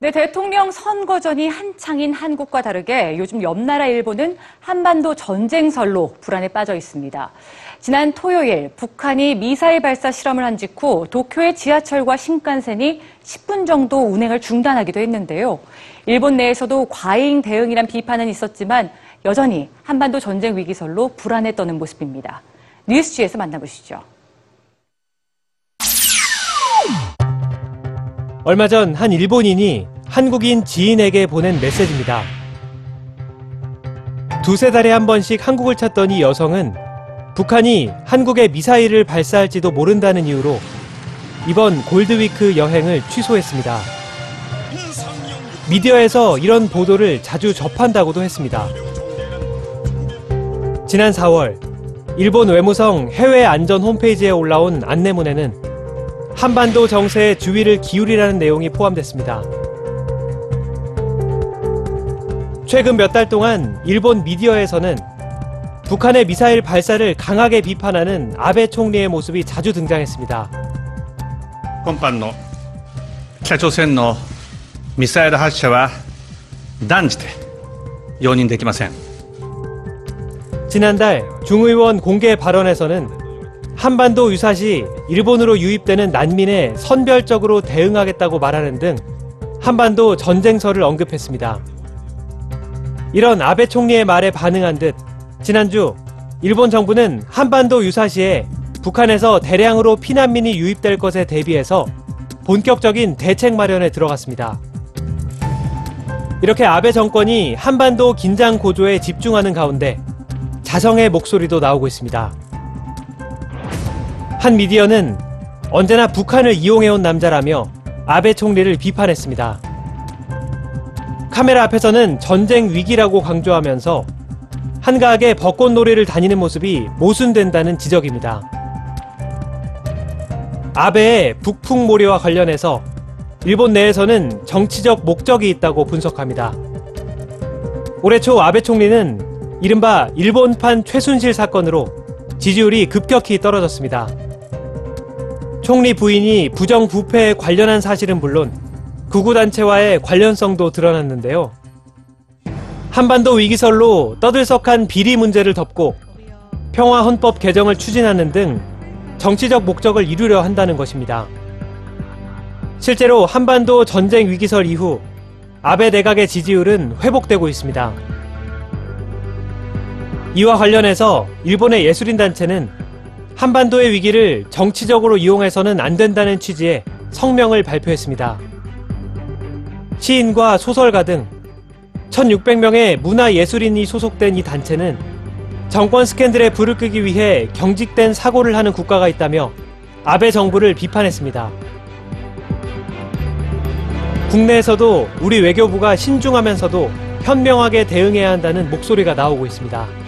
네, 대통령 선거전이 한창인 한국과 다르게 요즘 옆 나라 일본은 한반도 전쟁설로 불안에 빠져 있습니다. 지난 토요일 북한이 미사일 발사 실험을 한 직후 도쿄의 지하철과 신칸센이 10분 정도 운행을 중단하기도 했는데요. 일본 내에서도 과잉 대응이란 비판은 있었지만 여전히 한반도 전쟁 위기설로 불안에 떠는 모습입니다. 뉴스지에서 만나보시죠. 얼마 전 한 일본인이 한국인 지인에게 보낸 메시지입니다. 두세 달에 한 번씩 한국을 찾던 이 여성은 북한이 한국에 미사일을 발사할지도 모른다는 이유로 이번 골드위크 여행을 취소했습니다. 미디어에서 이런 보도를 자주 접한다고도 했습니다. 지난 4월 일본 외무성 해외 안전 홈페이지에 올라온 안내문에는 한반도 정세에 주의를 기울이라는 내용이 포함됐습니다. 최근 몇 달 동안 일본 미디어에서는 북한의 미사일 발사를 강하게 비판하는 아베 총리의 모습이 자주 등장했습니다. 今般の北朝鮮のミサイル発射は断じて容認できません 지난달 중의원 공개 발언에서는 한반도 유사시 일본으로 유입되는 난민에 선별적으로 대응하겠다고 말하는 등 한반도 전쟁설을 언급했습니다. 이런 아베 총리의 말에 반응한 듯 지난주 일본 정부는 한반도 유사시에 북한에서 대량으로 피난민이 유입될 것에 대비해서 본격적인 대책 마련에 들어갔습니다. 이렇게 아베 정권이 한반도 긴장 고조에 집중하는 가운데 자성의 목소리도 나오고 있습니다. 한 미디어는 언제나 북한을 이용해온 남자라며 아베 총리를 비판했습니다. 카메라 앞에서는 전쟁 위기라고 강조하면서 한가하게 벚꽃놀이를 다니는 모습이 모순된다는 지적입니다. 아베의 북풍몰이와 관련해서 일본 내에서는 정치적 목적이 있다고 분석합니다. 올해 초 아베 총리는 이른바 일본판 최순실 사건으로 지지율이 급격히 떨어졌습니다. 총리 부인이 부정부패에 관련한 사실은 물론 구구단체와의 관련성도 드러났는데요. 한반도 위기설로 떠들썩한 비리 문제를 덮고 평화헌법 개정을 추진하는 등 정치적 목적을 이루려 한다는 것입니다. 실제로 한반도 전쟁 위기설 이후 아베 내각의 지지율은 회복되고 있습니다. 이와 관련해서 일본의 예술인 단체는 한반도의 위기를 정치적으로 이용해서는 안 된다는 취지의 성명을 발표했습니다. 시인과 소설가 등 1600명의 문화예술인이 소속된 이 단체는 정권 스캔들에 불을 끄기 위해 경직된 사고를 하는 국가가 있다며 아베 정부를 비판했습니다. 국내에서도 우리 외교부가 신중하면서도 현명하게 대응해야 한다는 목소리가 나오고 있습니다.